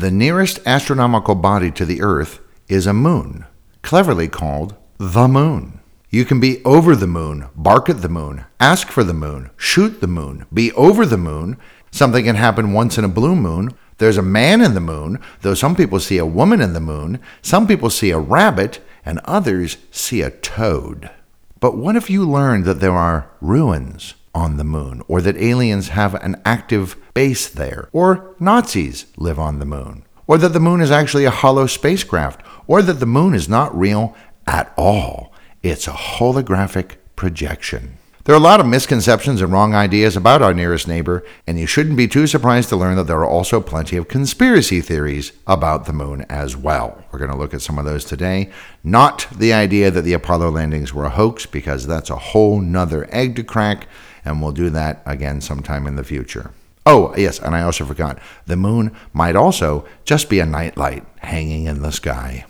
The nearest astronomical body to the Earth is a moon, cleverly called the moon. You can be over the moon, bark at the moon, ask for the moon, shoot the moon, be over the moon. Something can happen once in a blue moon. There's a man in the moon, though some people see a woman in the moon, some people see a rabbit, and others see a toad. But what if you learned that there are ruins on the moon, or that aliens have an active base there, or Nazis live on the moon, or that the moon is actually a hollow spacecraft, or that the moon is not real at all? It's a holographic projection. There are a lot of misconceptions and wrong ideas about our nearest neighbor, and you shouldn't be too surprised to learn that there are also plenty of conspiracy theories about the moon as well. We're going to look at some of those today. Not the idea that the Apollo landings were a hoax, because that's a whole nother egg to crack, and we'll do that again sometime in the future. Oh, yes, and I also forgot the moon might also just be a nightlight hanging in the sky.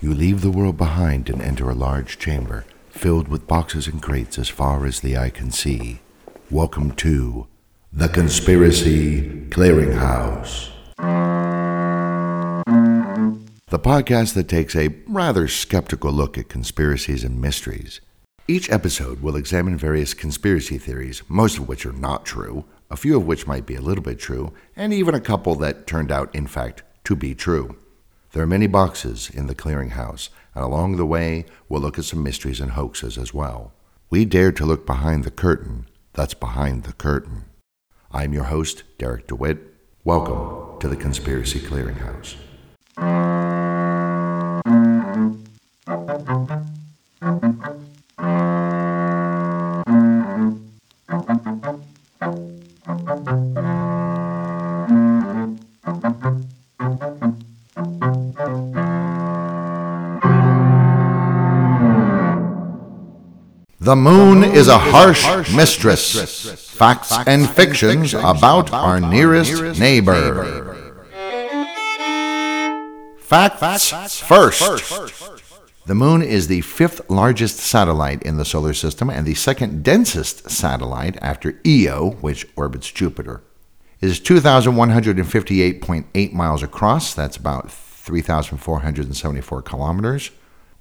You leave the world behind and enter a large chamber filled with boxes and crates as far as the eye can see. Welcome to the Conspiracy Clearinghouse. The podcast that takes a rather skeptical look at conspiracies and mysteries. Each episode will examine various conspiracy theories, most of which are not true, a few of which might be a little bit true, and even a couple that turned out, in fact, to be true. There are many boxes in the clearinghouse, and along the way, we'll look at some mysteries and hoaxes as well. We dare to look behind the curtain that's behind the curtain. I'm your host, Derek DeWitt. Welcome to the Conspiracy Clearinghouse. The moon is a harsh mistress. Facts and fictions about our nearest neighbor. Facts first. The moon is the fifth largest satellite in the solar system and the second densest satellite after Io, which orbits Jupiter. It is 2,158.8 miles across, that's about 3,474 kilometers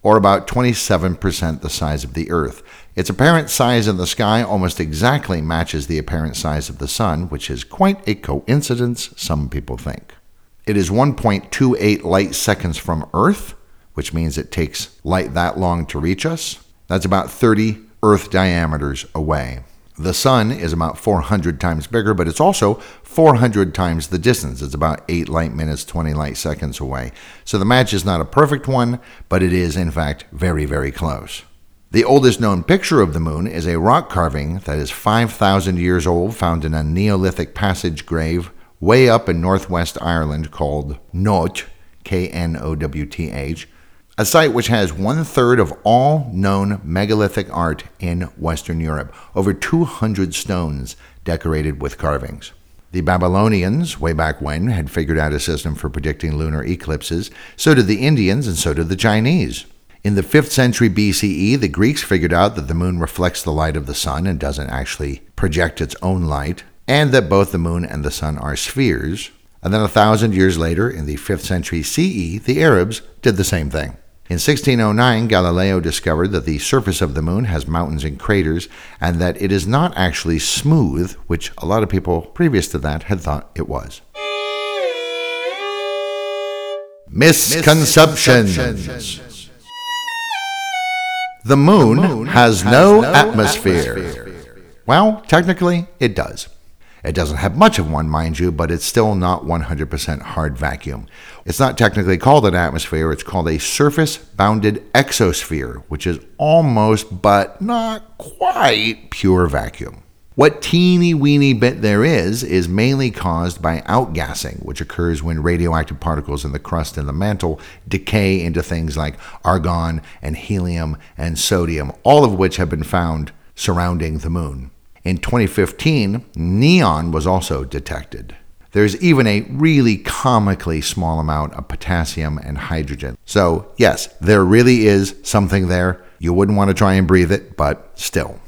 or about 27% the size of the Earth. Its apparent size in the sky almost exactly matches the apparent size of the Sun, which is quite a coincidence, some people think. It is 1.28 light seconds from Earth, which means it takes light that long to reach us. That's about 30 Earth diameters away. The sun is about 400 times bigger, but it's also 400 times the distance. It's about 8 light minutes, 20 light seconds away. So the match is not a perfect one, but it is, in fact, very, very close. The oldest known picture of the moon is a rock carving that is 5,000 years old, found in a Neolithic passage grave way up in northwest Ireland called Knowth, K N O W T H a site which has one third of all known megalithic art in Western Europe, over 200 stones decorated with carvings. The Babylonians, way back when, had figured out a system for predicting lunar eclipses. So did the Indians, and so did the Chinese. In the 5th century BCE, the Greeks figured out that the moon reflects the light of the sun and doesn't actually project its own light, and that both the moon and the sun are spheres. And then a thousand years later, in the 5th century CE, the Arabs did the same thing. In 1609, Galileo discovered that the surface of the moon has mountains and craters, and that it is not actually smooth, which a lot of people previous to that had thought it was. Misconceptions. The moon has no atmosphere. Well, technically, it does. It doesn't have much of one, mind you, but it's still not 100% hard vacuum. It's not technically called an atmosphere, it's called a surface bounded exosphere, which is almost, but not quite, pure vacuum. What teeny weeny bit there is, is mainly caused by outgassing, which occurs when radioactive particles in the crust and the mantle decay into things like argon and helium and sodium, all of which have been found surrounding the moon. In 2015, neon was also detected. There's even a really comically small amount of potassium and hydrogen. So, yes, there really is something there. You wouldn't want to try and breathe it, but still.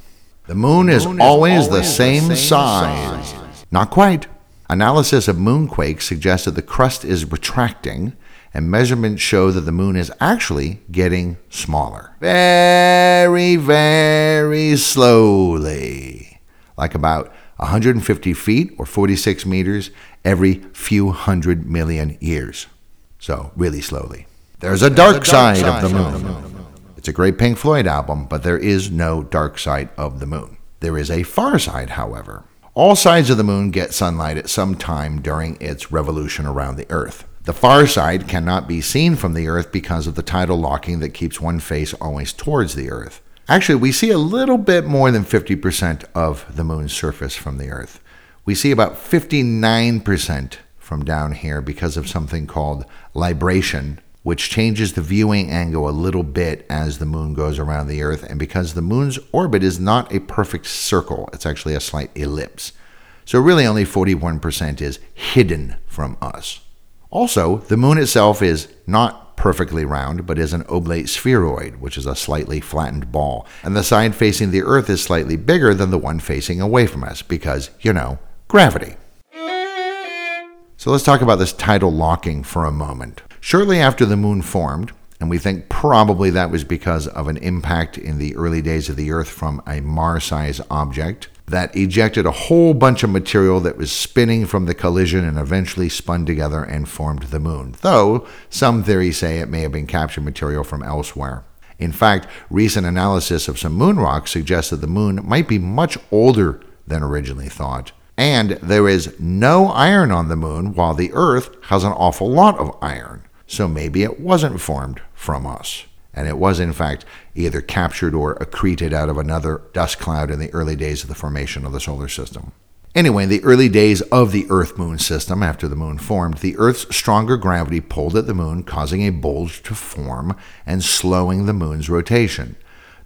The moon, is, always always the same, the same size. size. Not quite. Analysis of moonquakes suggests that the crust is retracting, and measurements show that the moon is actually getting smaller. Very, very slowly. Like about 150 feet or 46 meters every few hundred million years. So, really slowly. There's a dark, There's a dark side, side, of the moon. It's a great Pink Floyd album, but there is no dark side of the moon. There is a far side, however. All sides of the moon get sunlight at some time during its revolution around the Earth. The far side cannot be seen from the Earth because of the tidal locking that keeps one face always towards the Earth. Actually, we see a little bit more than 50% of the moon's surface from the Earth. We see about 59% from down here because of something called libration, which changes the viewing angle a little bit as the moon goes around the Earth. And because the moon's orbit is not a perfect circle, it's actually a slight ellipse. So, really, only 41% is hidden from us. Also, the moon itself is not perfectly round, but is an oblate spheroid, which is a slightly flattened ball. And the side facing the Earth is slightly bigger than the one facing away from us because, you know, gravity. So let's talk about this tidal locking for a moment. Shortly after the moon formed, and we think probably that was because of an impact in the early days of the Earth from a Mars sized object that ejected a whole bunch of material that was spinning from the collision and eventually spun together and formed the moon. Though some theories say it may have been captured material from elsewhere. In fact, recent analysis of some moon rocks suggests that the moon might be much older than originally thought. And there is no iron on the moon, while the Earth has an awful lot of iron so maybe it wasn't formed from us. And it was, in fact, either captured or accreted out of another dust cloud in the early days of the formation of the solar system. Anyway, in the early days of the Earth Moon system, after the moon formed, the Earth's stronger gravity pulled at the moon, causing a bulge to form and slowing the moon's rotation.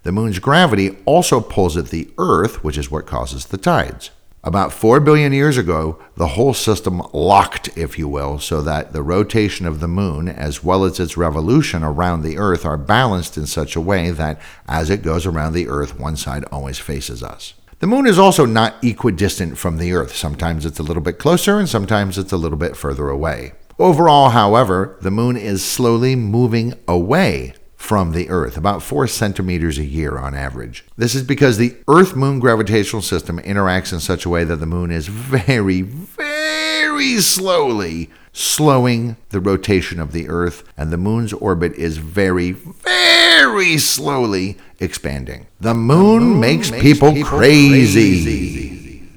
The moon's gravity also pulls at the Earth, which is what causes the tides. About 4 billion years ago, the whole system locked, if you will, so that the rotation of the moon as well as its revolution around the Earth are balanced in such a way that as it goes around the Earth, one side always faces us. The moon is also not equidistant from the Earth. Sometimes it's a little bit closer and sometimes it's a little bit further away. Overall, however, the moon is slowly moving away from the Earth, about 4 centimeters a year on average. This is because the Earth Moon gravitational system interacts in such a way that the moon is very, very slowly slowing the rotation of the Earth, and the moon's orbit is very, very slowly expanding. The moon, the moon makes, makes, people, people crazy. crazy.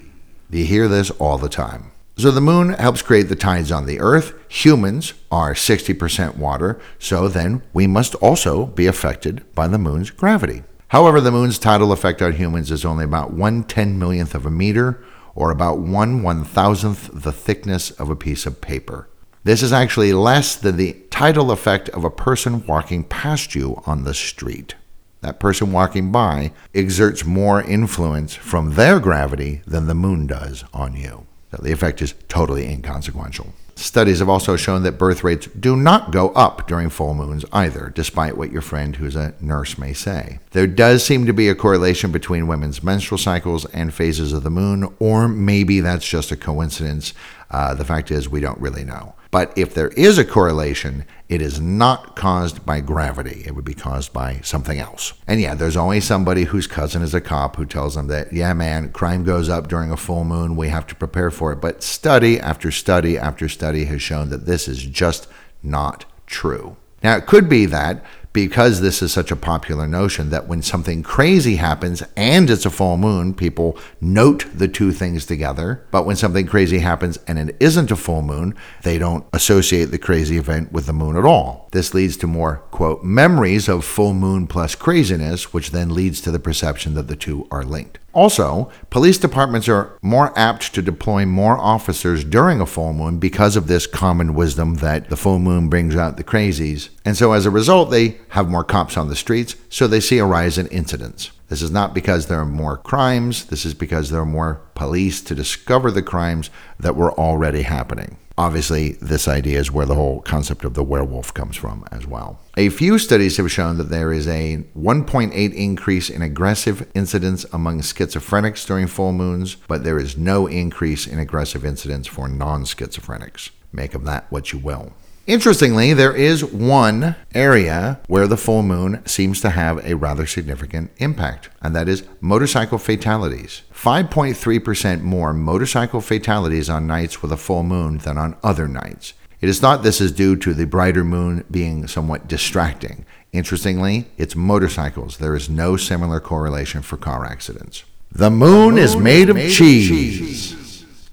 You hear this all the time. So the moon helps create the tides on the earth. Humans are 60% water, so then we must also be affected by the moon's gravity. However, the moon's tidal effect on humans is only about one ten millionth of a meter, or about one one thousandth the thickness of a piece of paper. This is actually less than the tidal effect of a person walking past you on the street. That person walking by exerts more influence from their gravity than the moon does on you. The effect is totally inconsequential. Studies have also shown that birth rates do not go up during full moons either, despite what your friend who's a nurse may say. There does seem to be a correlation between women's menstrual cycles and phases of the moon, or maybe that's just a coincidence. Uh, the fact is, we don't really know. But if there is a correlation, it is not caused by gravity. It would be caused by something else. And yeah, there's always somebody whose cousin is a cop who tells them that, yeah, man, crime goes up during a full moon. We have to prepare for it. But study after study after study has shown that this is just not true. Now, it could be that because this is such a popular notion that when something crazy happens and it's a full moon, people note the two things together. But when something crazy happens and it isn't a full moon, they don't associate the crazy event with the moon at all. This leads to more, quote, memories of full moon plus craziness, which then leads to the perception that the two are linked. Also, police departments are more apt to deploy more officers during a full moon because of this common wisdom that the full moon brings out the crazies. And so as a result, they have more cops on the streets, so they see a rise in incidents. This is not because there are more crimes, this is because there are more police to discover the crimes that were already happening. Obviously, this idea is where the whole concept of the werewolf comes from as well. A few studies have shown that there is a 1.8 increase in aggressive incidence among schizophrenics during full moons, but there is no increase in aggressive incidence for non schizophrenics. Make of that what you will. Interestingly, there is one area where the full moon seems to have a rather significant impact, and that is motorcycle fatalities. 5.3% more motorcycle fatalities on nights with a full moon than on other nights. It is thought this is due to the brighter moon being somewhat distracting. Interestingly, it's motorcycles. There is no similar correlation for car accidents. The moon, the moon is made, of, made cheese. of cheese.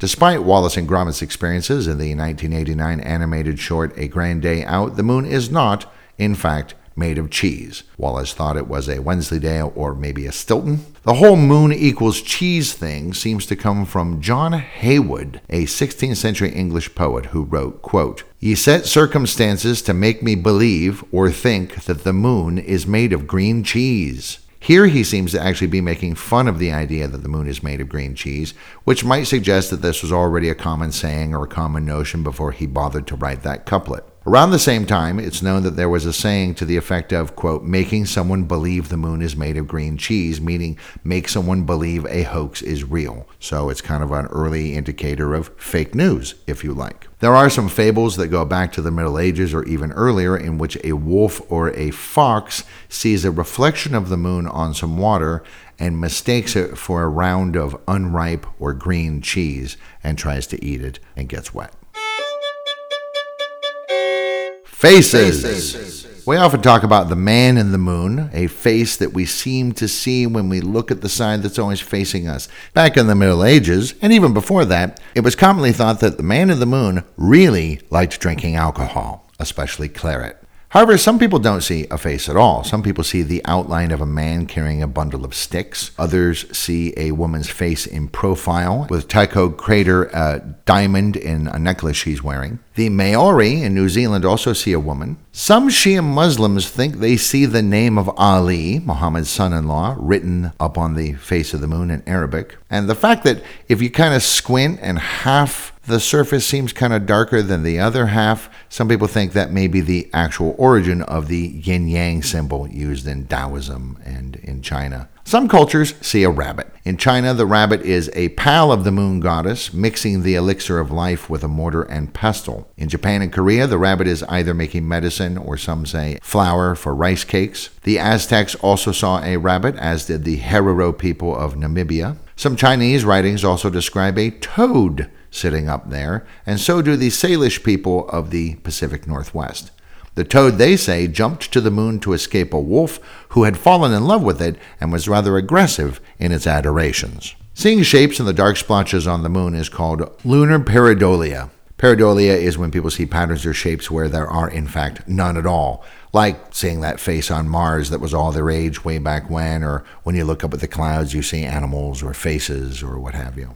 Despite Wallace and Gromit's experiences in the 1989 animated short A Grand Day Out, the moon is not, in fact, made of cheese. Wallace thought it was a Wensleydale or maybe a Stilton. The whole moon equals cheese thing seems to come from John Heywood, a 16th century English poet who wrote, quote, Ye set circumstances to make me believe or think that the moon is made of green cheese. Here he seems to actually be making fun of the idea that the moon is made of green cheese, which might suggest that this was already a common saying or a common notion before he bothered to write that couplet. Around the same time, it's known that there was a saying to the effect of, quote, making someone believe the moon is made of green cheese, meaning make someone believe a hoax is real. So it's kind of an early indicator of fake news, if you like. There are some fables that go back to the Middle Ages or even earlier in which a wolf or a fox sees a reflection of the moon on some water and mistakes it for a round of unripe or green cheese and tries to eat it and gets wet. Faces. Faces. We often talk about the man in the moon, a face that we seem to see when we look at the side that's always facing us. Back in the Middle Ages, and even before that, it was commonly thought that the man in the moon really liked drinking alcohol, especially claret. However, some people don't see a face at all. Some people see the outline of a man carrying a bundle of sticks. Others see a woman's face in profile with Tycho crater uh, diamond in a necklace she's wearing. The Maori in New Zealand also see a woman. Some Shia Muslims think they see the name of Ali, Muhammad's son in law, written up on the face of the moon in Arabic. And the fact that if you kind of squint and half the surface seems kind of darker than the other half. Some people think that may be the actual origin of the yin yang symbol used in Taoism and in China. Some cultures see a rabbit. In China, the rabbit is a pal of the moon goddess, mixing the elixir of life with a mortar and pestle. In Japan and Korea, the rabbit is either making medicine or some say flour for rice cakes. The Aztecs also saw a rabbit, as did the Herero people of Namibia. Some Chinese writings also describe a toad sitting up there, and so do the Salish people of the Pacific Northwest. The toad, they say, jumped to the moon to escape a wolf who had fallen in love with it and was rather aggressive in its adorations. Seeing shapes in the dark splotches on the moon is called lunar pareidolia. Pareidolia is when people see patterns or shapes where there are, in fact, none at all, like seeing that face on Mars that was all the rage way back when, or when you look up at the clouds, you see animals or faces or what have you.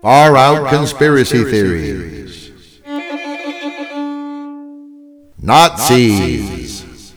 Far out conspiracy theories. Nazis.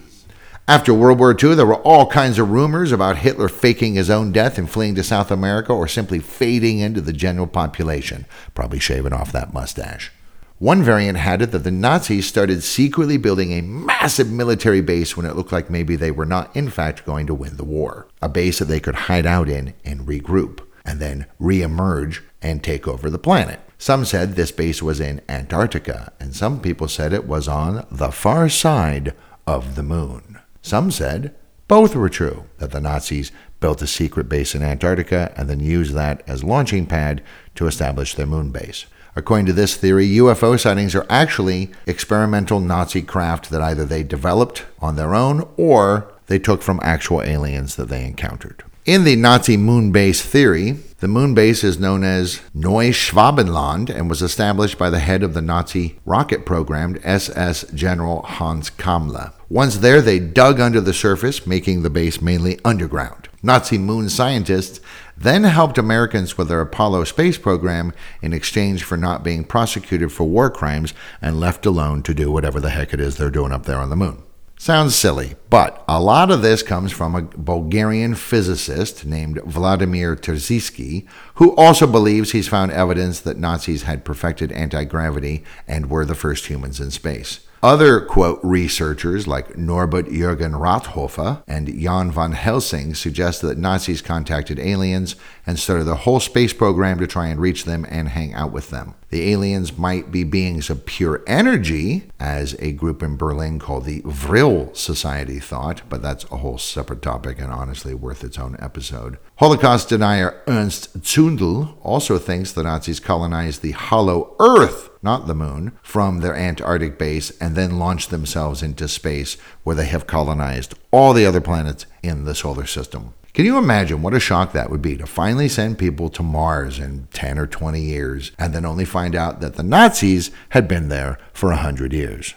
After World War II, there were all kinds of rumors about Hitler faking his own death and fleeing to South America or simply fading into the general population, probably shaving off that mustache. One variant had it that the Nazis started secretly building a massive military base when it looked like maybe they were not, in fact, going to win the war. A base that they could hide out in and regroup, and then re emerge and take over the planet. Some said this base was in Antarctica, and some people said it was on the far side of the moon. Some said both were true, that the Nazis built a secret base in Antarctica and then used that as launching pad to establish their moon base. According to this theory, UFO sightings are actually experimental Nazi craft that either they developed on their own or they took from actual aliens that they encountered. In the Nazi moon base theory, the moon base is known as Neuschwabenland and was established by the head of the Nazi rocket program, SS General Hans Kammler. Once there, they dug under the surface, making the base mainly underground. Nazi moon scientists then helped Americans with their Apollo space program in exchange for not being prosecuted for war crimes and left alone to do whatever the heck it is they're doing up there on the moon. Sounds silly, but a lot of this comes from a Bulgarian physicist named Vladimir Terziski, who also believes he's found evidence that Nazis had perfected anti gravity and were the first humans in space. Other, quote, researchers like Norbert Jürgen Ratthofer and Jan van Helsing suggest that Nazis contacted aliens and started the whole space program to try and reach them and hang out with them. The aliens might be beings of pure energy, as a group in Berlin called the Vril Society thought, but that's a whole separate topic and honestly worth its own episode. Holocaust denier Ernst Zundel also thinks the Nazis colonized the hollow Earth not the moon, from their Antarctic base and then launch themselves into space where they have colonized all the other planets in the solar system. Can you imagine what a shock that would be to finally send people to Mars in 10 or 20 years and then only find out that the Nazis had been there for 100 years?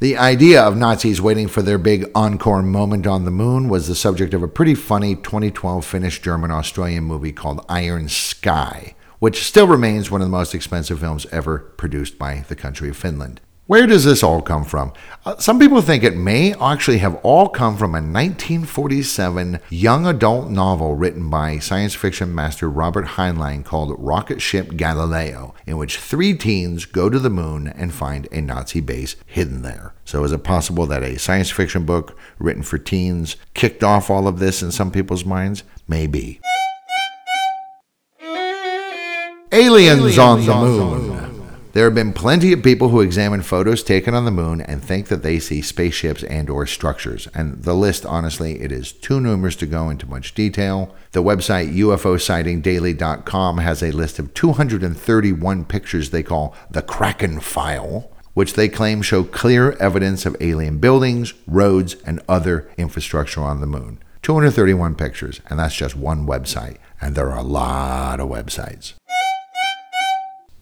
The idea of Nazis waiting for their big encore moment on the moon was the subject of a pretty funny 2012 Finnish German Australian movie called Iron Sky which still remains one of the most expensive films ever produced by the country of Finland. Where does this all come from? Uh, some people think it may actually have all come from a 1947 young adult novel written by science fiction master Robert Heinlein called Rocket Ship Galileo, in which three teens go to the moon and find a Nazi base hidden there. So, is it possible that a science fiction book written for teens kicked off all of this in some people's minds? Maybe. Aliens on the moon. There have been plenty of people who examine photos taken on the moon and think that they see spaceships and or structures. And the list honestly, it is too numerous to go into much detail. The website ufosightingdaily.com has a list of 231 pictures they call the Kraken file, which they claim show clear evidence of alien buildings, roads, and other infrastructure on the moon. 231 pictures, and that's just one website. And there are a lot of websites.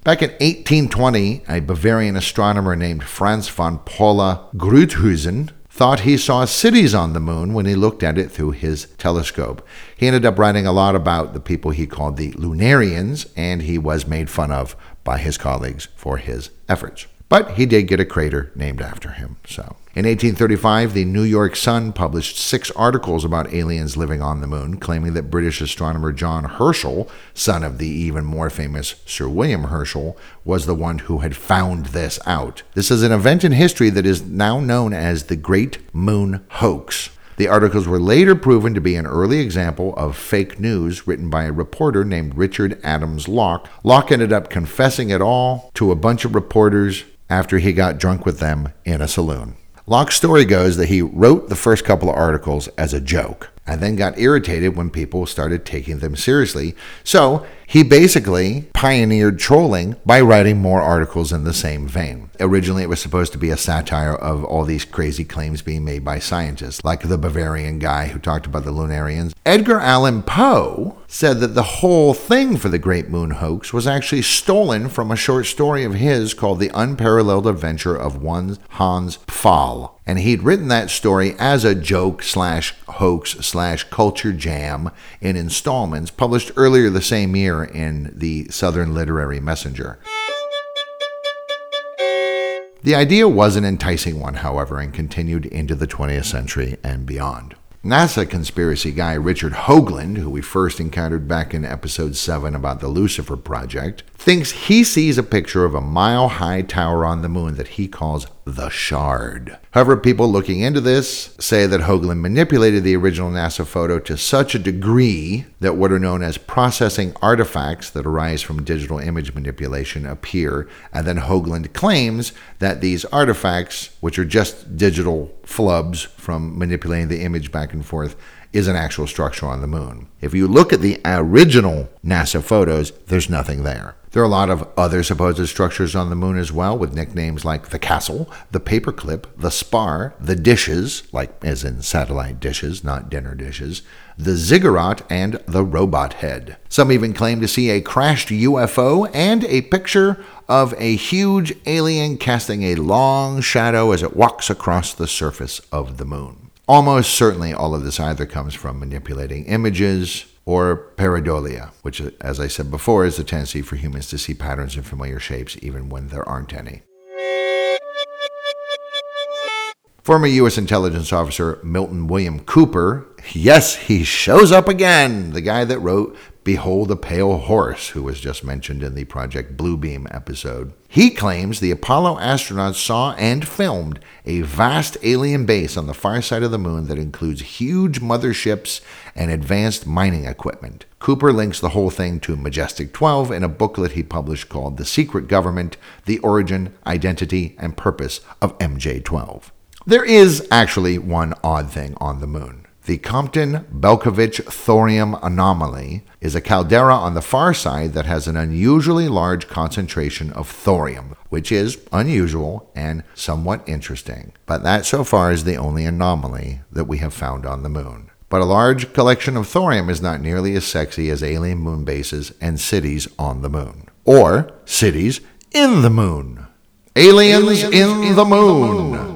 Back in 1820, a Bavarian astronomer named Franz von Paula Gruithuisen thought he saw cities on the moon when he looked at it through his telescope. He ended up writing a lot about the people he called the Lunarians, and he was made fun of by his colleagues for his efforts. But he did get a crater named after him. So, in 1835, the New York Sun published six articles about aliens living on the moon, claiming that British astronomer John Herschel, son of the even more famous Sir William Herschel, was the one who had found this out. This is an event in history that is now known as the Great Moon Hoax. The articles were later proven to be an early example of fake news written by a reporter named Richard Adams Locke. Locke ended up confessing it all to a bunch of reporters after he got drunk with them in a saloon. Locke's story goes that he wrote the first couple of articles as a joke and then got irritated when people started taking them seriously. So he basically pioneered trolling by writing more articles in the same vein. Originally, it was supposed to be a satire of all these crazy claims being made by scientists, like the Bavarian guy who talked about the Lunarians. Edgar Allan Poe said that the whole thing for the Great Moon hoax was actually stolen from a short story of his called The Unparalleled Adventure of One Hans Pfaall and he'd written that story as a joke slash hoax slash culture jam in installments published earlier the same year in the Southern Literary Messenger. The idea was an enticing one, however, and continued into the 20th century and beyond. NASA conspiracy guy Richard Hoagland, who we first encountered back in episode 7 about the Lucifer Project, thinks he sees a picture of a mile high tower on the moon that he calls the Shard. However, people looking into this say that Hoagland manipulated the original NASA photo to such a degree that what are known as processing artifacts that arise from digital image manipulation appear, and then Hoagland claims that these artifacts, which are just digital flubs from manipulating the image back and forth, is an actual structure on the moon. If you look at the original NASA photos, there's nothing there. There are a lot of other supposed structures on the moon as well, with nicknames like the castle, the paperclip, the spar, the dishes, like as in satellite dishes, not dinner dishes, the ziggurat, and the robot head. Some even claim to see a crashed UFO and a picture of a huge alien casting a long shadow as it walks across the surface of the moon. Almost certainly all of this either comes from manipulating images, or pareidolia, which, as I said before, is the tendency for humans to see patterns in familiar shapes even when there aren't any. Former U.S. intelligence officer Milton William Cooper, yes, he shows up again, the guy that wrote Behold the Pale Horse, who was just mentioned in the Project Bluebeam episode. He claims the Apollo astronauts saw and filmed a vast alien base on the far side of the moon that includes huge motherships and advanced mining equipment. Cooper links the whole thing to Majestic 12 in a booklet he published called The Secret Government The Origin, Identity, and Purpose of MJ 12. There is actually one odd thing on the moon. The Compton Belkovich thorium anomaly is a caldera on the far side that has an unusually large concentration of thorium, which is unusual and somewhat interesting. But that so far is the only anomaly that we have found on the moon. But a large collection of thorium is not nearly as sexy as alien moon bases and cities on the moon. Or cities in the moon. Aliens, Aliens in, in, the moon. The moon.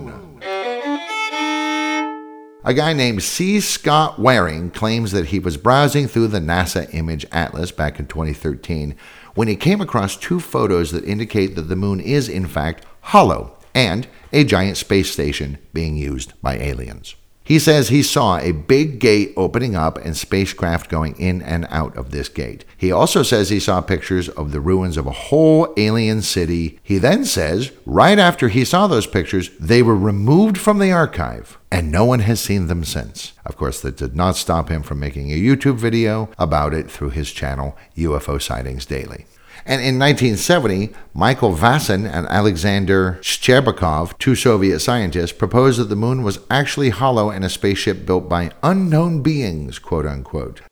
A guy named C. Scott Waring claims that he was browsing through the NASA Image Atlas back in 2013 when he came across two photos that indicate that the moon is, in fact, hollow and a giant space station being used by aliens. He says he saw a big gate opening up and spacecraft going in and out of this gate. He also says he saw pictures of the ruins of a whole alien city. He then says, right after he saw those pictures, they were removed from the archive and no one has seen them since. Of course, that did not stop him from making a YouTube video about it through his channel, UFO Sightings Daily. And in 1970, Michael Vassin and Alexander Shcherbakov, two Soviet scientists, proposed that the moon was actually hollow and a spaceship built by unknown beings, quote unquote.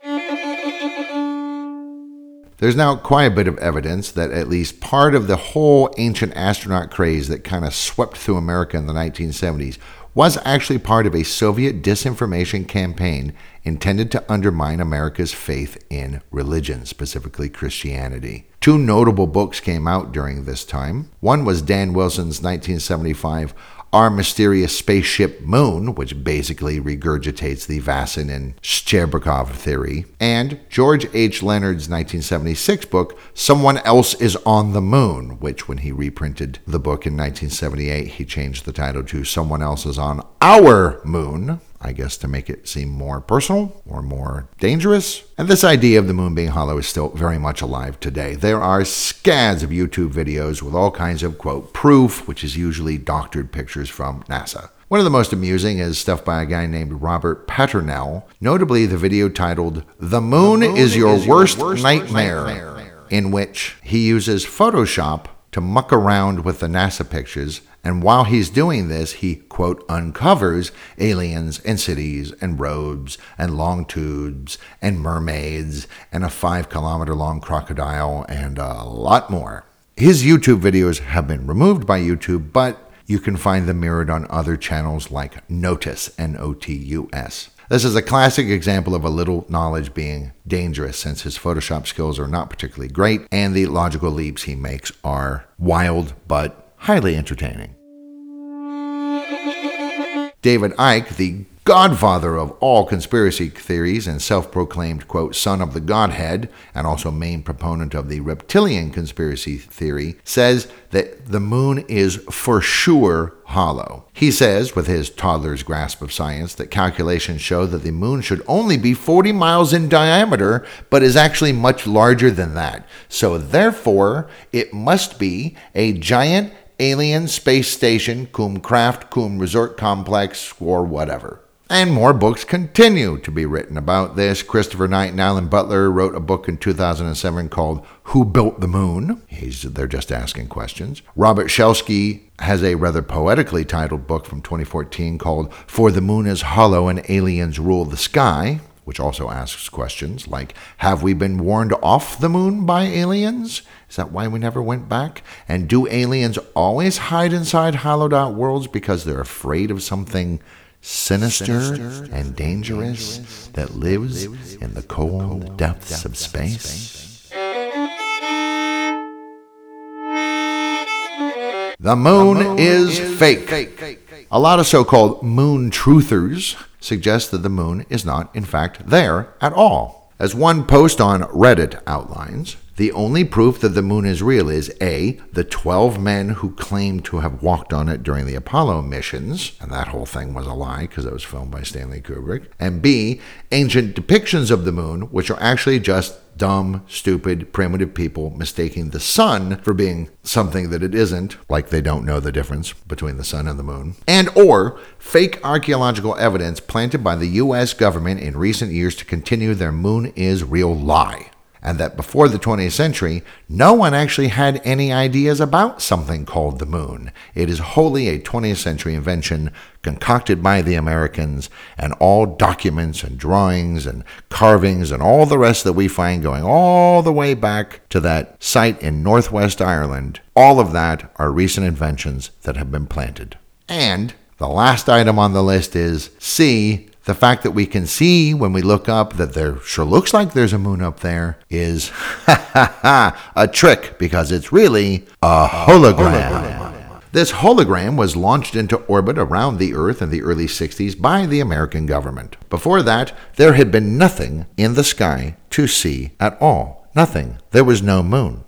There's now quite a bit of evidence that at least part of the whole ancient astronaut craze that kind of swept through America in the 1970s was actually part of a Soviet disinformation campaign intended to undermine America's faith in religion, specifically Christianity. Two notable books came out during this time. One was Dan Wilson's 1975 our mysterious spaceship moon, which basically regurgitates the Vassin and Shcherbakov theory, and George H. Leonard's 1976 book, Someone Else is on the Moon, which, when he reprinted the book in 1978, he changed the title to Someone Else is on Our Moon. I guess to make it seem more personal or more dangerous. And this idea of the moon being hollow is still very much alive today. There are scads of YouTube videos with all kinds of, quote, proof, which is usually doctored pictures from NASA. One of the most amusing is stuff by a guy named Robert Patternell, notably the video titled The Moon, the moon is, Your, is worst, your worst nightmare, nightmare, in which he uses Photoshop to muck around with the NASA pictures and while he's doing this, he, quote, uncovers aliens and cities and roads and long tubes and mermaids and a five kilometer long crocodile and a lot more. His YouTube videos have been removed by YouTube, but you can find them mirrored on other channels like Notus, N O T U S. This is a classic example of a little knowledge being dangerous since his Photoshop skills are not particularly great and the logical leaps he makes are wild but highly entertaining. David Icke, the godfather of all conspiracy theories and self proclaimed, quote, son of the Godhead, and also main proponent of the reptilian conspiracy theory, says that the moon is for sure hollow. He says, with his toddler's grasp of science, that calculations show that the moon should only be 40 miles in diameter, but is actually much larger than that. So, therefore, it must be a giant alien space station, cum craft, cum resort complex, or whatever. And more books continue to be written about this. Christopher Knight and Alan Butler wrote a book in 2007 called Who Built the Moon? He's, they're just asking questions. Robert Shelsky has a rather poetically titled book from 2014 called For the Moon is Hollow and Aliens Rule the Sky which also asks questions like Have we been warned off the moon by aliens? Is that why we never went back? And do aliens always hide inside hollowed out worlds because they're afraid of something sinister, sinister and dangerous, dangerous that lives, lives in the cold, cold depths, depths of space? space? The moon, the moon is, is fake. fake. A lot of so called moon truthers suggest that the moon is not, in fact, there at all. As one post on Reddit outlines, The only proof that the moon is real is A, the 12 men who claimed to have walked on it during the Apollo missions, and that whole thing was a lie because it was filmed by Stanley Kubrick, and B, ancient depictions of the moon, which are actually just dumb, stupid, primitive people mistaking the sun for being something that it isn't, like they don't know the difference between the sun and the moon, and or fake archaeological evidence planted by the US government in recent years to continue their moon is real lie and that before the 20th century, no one actually had any ideas about something called the moon. It is wholly a 20th century invention concocted by the Americans, and all documents and drawings and carvings and all the rest that we find going all the way back to that site in northwest Ireland, all of that are recent inventions that have been planted. And the last item on the list is C, the fact that we can see when we look up that there sure looks like there's a moon up there is a trick because it's really a hologram. This hologram was launched into orbit around the Earth in the early 60s by the American government. Before that, there had been nothing in the sky to see at all. Nothing. There was no moon.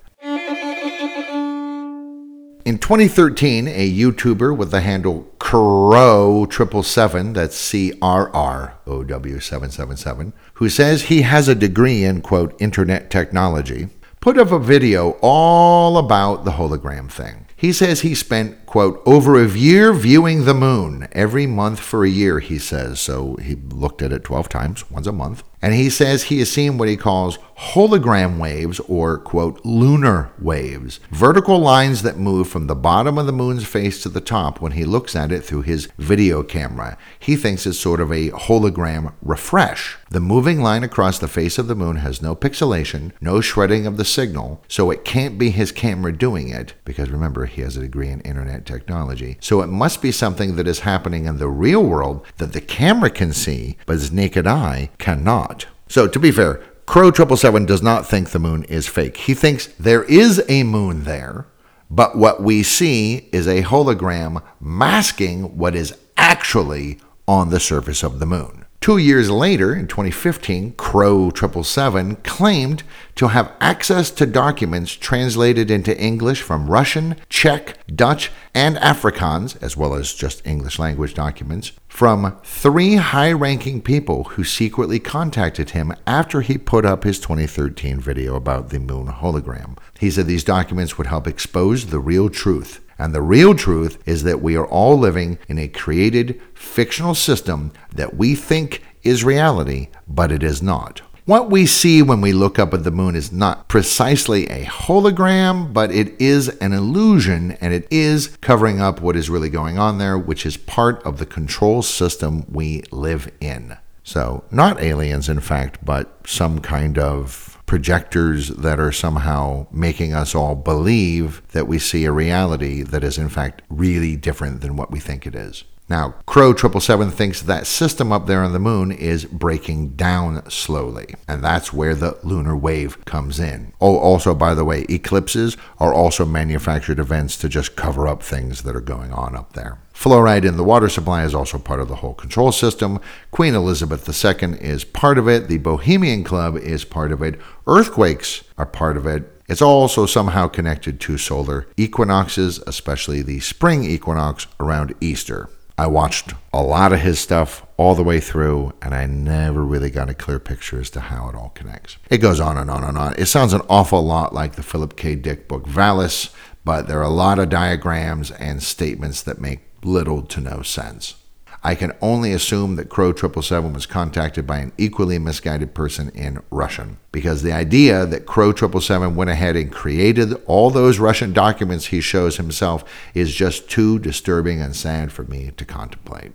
In 2013, a YouTuber with the handle Crow777, that's C R R O W 777, who says he has a degree in, quote, internet technology, put up a video all about the hologram thing. He says he spent, quote, over a year viewing the moon every month for a year, he says. So he looked at it 12 times, once a month. And he says he has seen what he calls hologram waves or, quote, lunar waves, vertical lines that move from the bottom of the moon's face to the top when he looks at it through his video camera. He thinks it's sort of a hologram refresh. The moving line across the face of the moon has no pixelation, no shredding of the signal, so it can't be his camera doing it, because remember, he has a degree in internet technology. So it must be something that is happening in the real world that the camera can see, but his naked eye cannot. So to be fair, Crow 777 does not think the moon is fake. He thinks there is a moon there, but what we see is a hologram masking what is actually on the surface of the moon. Two years later, in 2015, Crow 777 claimed to have access to documents translated into English from Russian, Czech, Dutch, and Afrikaans, as well as just English language documents, from three high ranking people who secretly contacted him after he put up his 2013 video about the moon hologram. He said these documents would help expose the real truth and the real truth is that we are all living in a created fictional system that we think is reality, but it is not. What we see when we look up at the moon is not precisely a hologram, but it is an illusion and it is covering up what is really going on there, which is part of the control system we live in. So, not aliens, in fact, but some kind of projectors that are somehow making us all believe that we see a reality that is in fact really different than what we think it is. Now, Crow 777 thinks that system up there on the moon is breaking down slowly, and that's where the lunar wave comes in. Oh, also, by the way, eclipses are also manufactured events to just cover up things that are going on up there. Fluoride in the water supply is also part of the whole control system. Queen Elizabeth II is part of it. The Bohemian Club is part of it. Earthquakes are part of it. It's also somehow connected to solar equinoxes, especially the spring equinox around Easter. I watched a lot of his stuff all the way through, and I never really got a clear picture as to how it all connects. It goes on and on and on. It sounds an awful lot like the Philip K. Dick book Valis, but there are a lot of diagrams and statements that make little to no sense. I can only assume that Crow 777 was contacted by an equally misguided person in Russian, because the idea that Crow 777 went ahead and created all those Russian documents he shows himself is just too disturbing and sad for me to contemplate.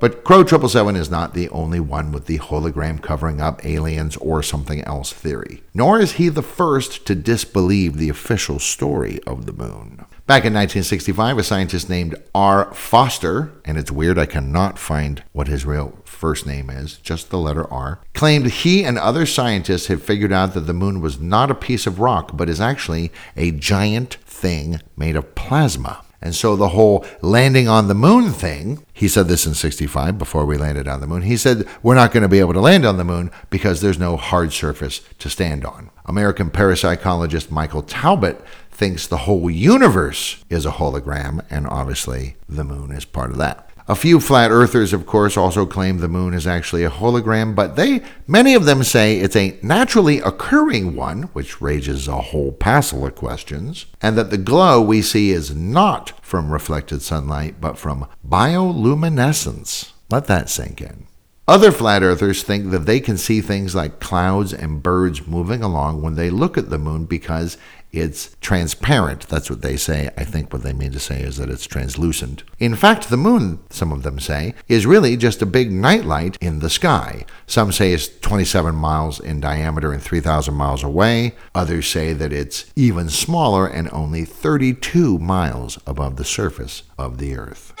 But Crow 777 is not the only one with the hologram covering up aliens or something else theory, nor is he the first to disbelieve the official story of the moon. Back in 1965, a scientist named R. Foster, and it's weird I cannot find what his real first name is, just the letter R, claimed he and other scientists had figured out that the moon was not a piece of rock, but is actually a giant thing made of plasma. And so the whole landing on the moon thing, he said this in 65 before we landed on the moon. He said, We're not going to be able to land on the moon because there's no hard surface to stand on. American parapsychologist Michael Talbot thinks the whole universe is a hologram, and obviously the moon is part of that. A few flat earthers, of course, also claim the moon is actually a hologram, but they many of them say it's a naturally occurring one, which raises a whole passel of questions, and that the glow we see is not from reflected sunlight, but from bioluminescence. Let that sink in. Other flat earthers think that they can see things like clouds and birds moving along when they look at the moon because it's transparent. That's what they say. I think what they mean to say is that it's translucent. In fact, the moon, some of them say, is really just a big nightlight in the sky. Some say it's 27 miles in diameter and 3,000 miles away. Others say that it's even smaller and only 32 miles above the surface of the Earth.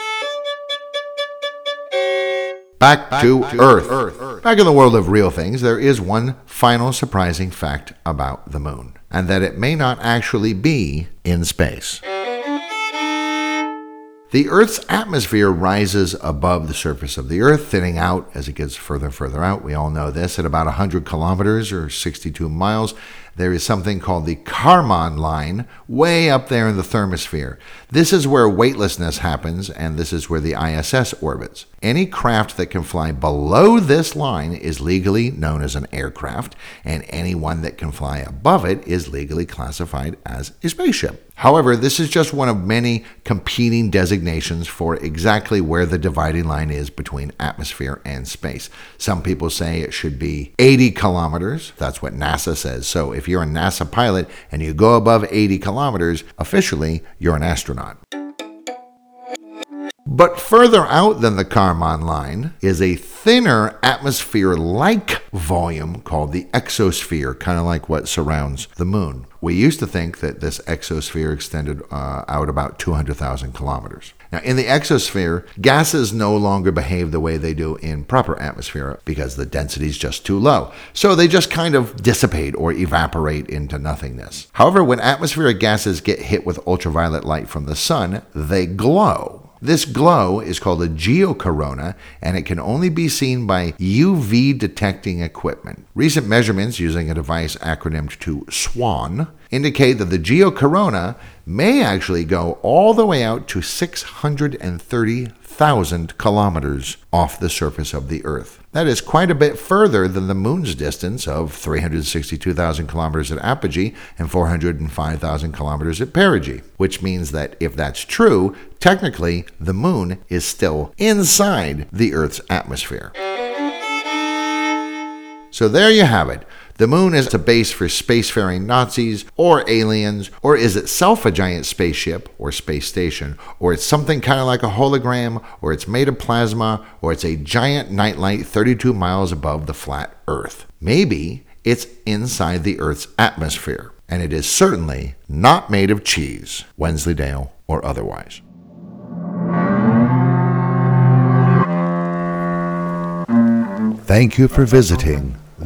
Back, Back to, to Earth. Earth. Back in the world of real things, there is one final surprising fact about the moon, and that it may not actually be in space. The Earth's atmosphere rises above the surface of the Earth, thinning out as it gets further and further out. We all know this. At about 100 kilometers or 62 miles, there is something called the Kármán line way up there in the thermosphere. This is where weightlessness happens, and this is where the ISS orbits. Any craft that can fly below this line is legally known as an aircraft, and anyone that can fly above it is legally classified as a spaceship. However, this is just one of many competing designations for exactly where the dividing line is between atmosphere and space. Some people say it should be 80 kilometers. That's what NASA says. So if you're a NASA pilot and you go above 80 kilometers, officially, you're an astronaut. But further out than the Kármán line is a thinner atmosphere like volume called the exosphere, kind of like what surrounds the moon. We used to think that this exosphere extended uh, out about 200,000 kilometers. Now, in the exosphere, gases no longer behave the way they do in proper atmosphere because the density is just too low. So they just kind of dissipate or evaporate into nothingness. However, when atmospheric gases get hit with ultraviolet light from the sun, they glow. This glow is called a geocorona and it can only be seen by UV detecting equipment. Recent measurements using a device acronymed to SWAN indicate that the geocorona may actually go all the way out to 630,000 kilometers off the surface of the Earth. That is quite a bit further than the moon's distance of 362,000 kilometers at apogee and 405,000 kilometers at perigee, which means that if that's true, technically the moon is still inside the Earth's atmosphere. So there you have it. The moon is a base for spacefaring Nazis or aliens, or is itself a giant spaceship or space station, or it's something kind of like a hologram, or it's made of plasma, or it's a giant nightlight 32 miles above the flat Earth. Maybe it's inside the Earth's atmosphere, and it is certainly not made of cheese, Wensleydale or otherwise. Thank you for visiting